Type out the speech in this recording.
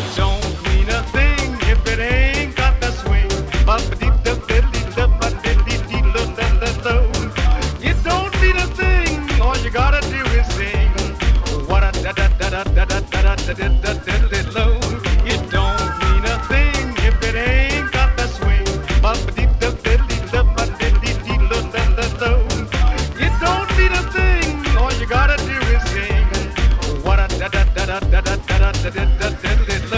It's so da da da da da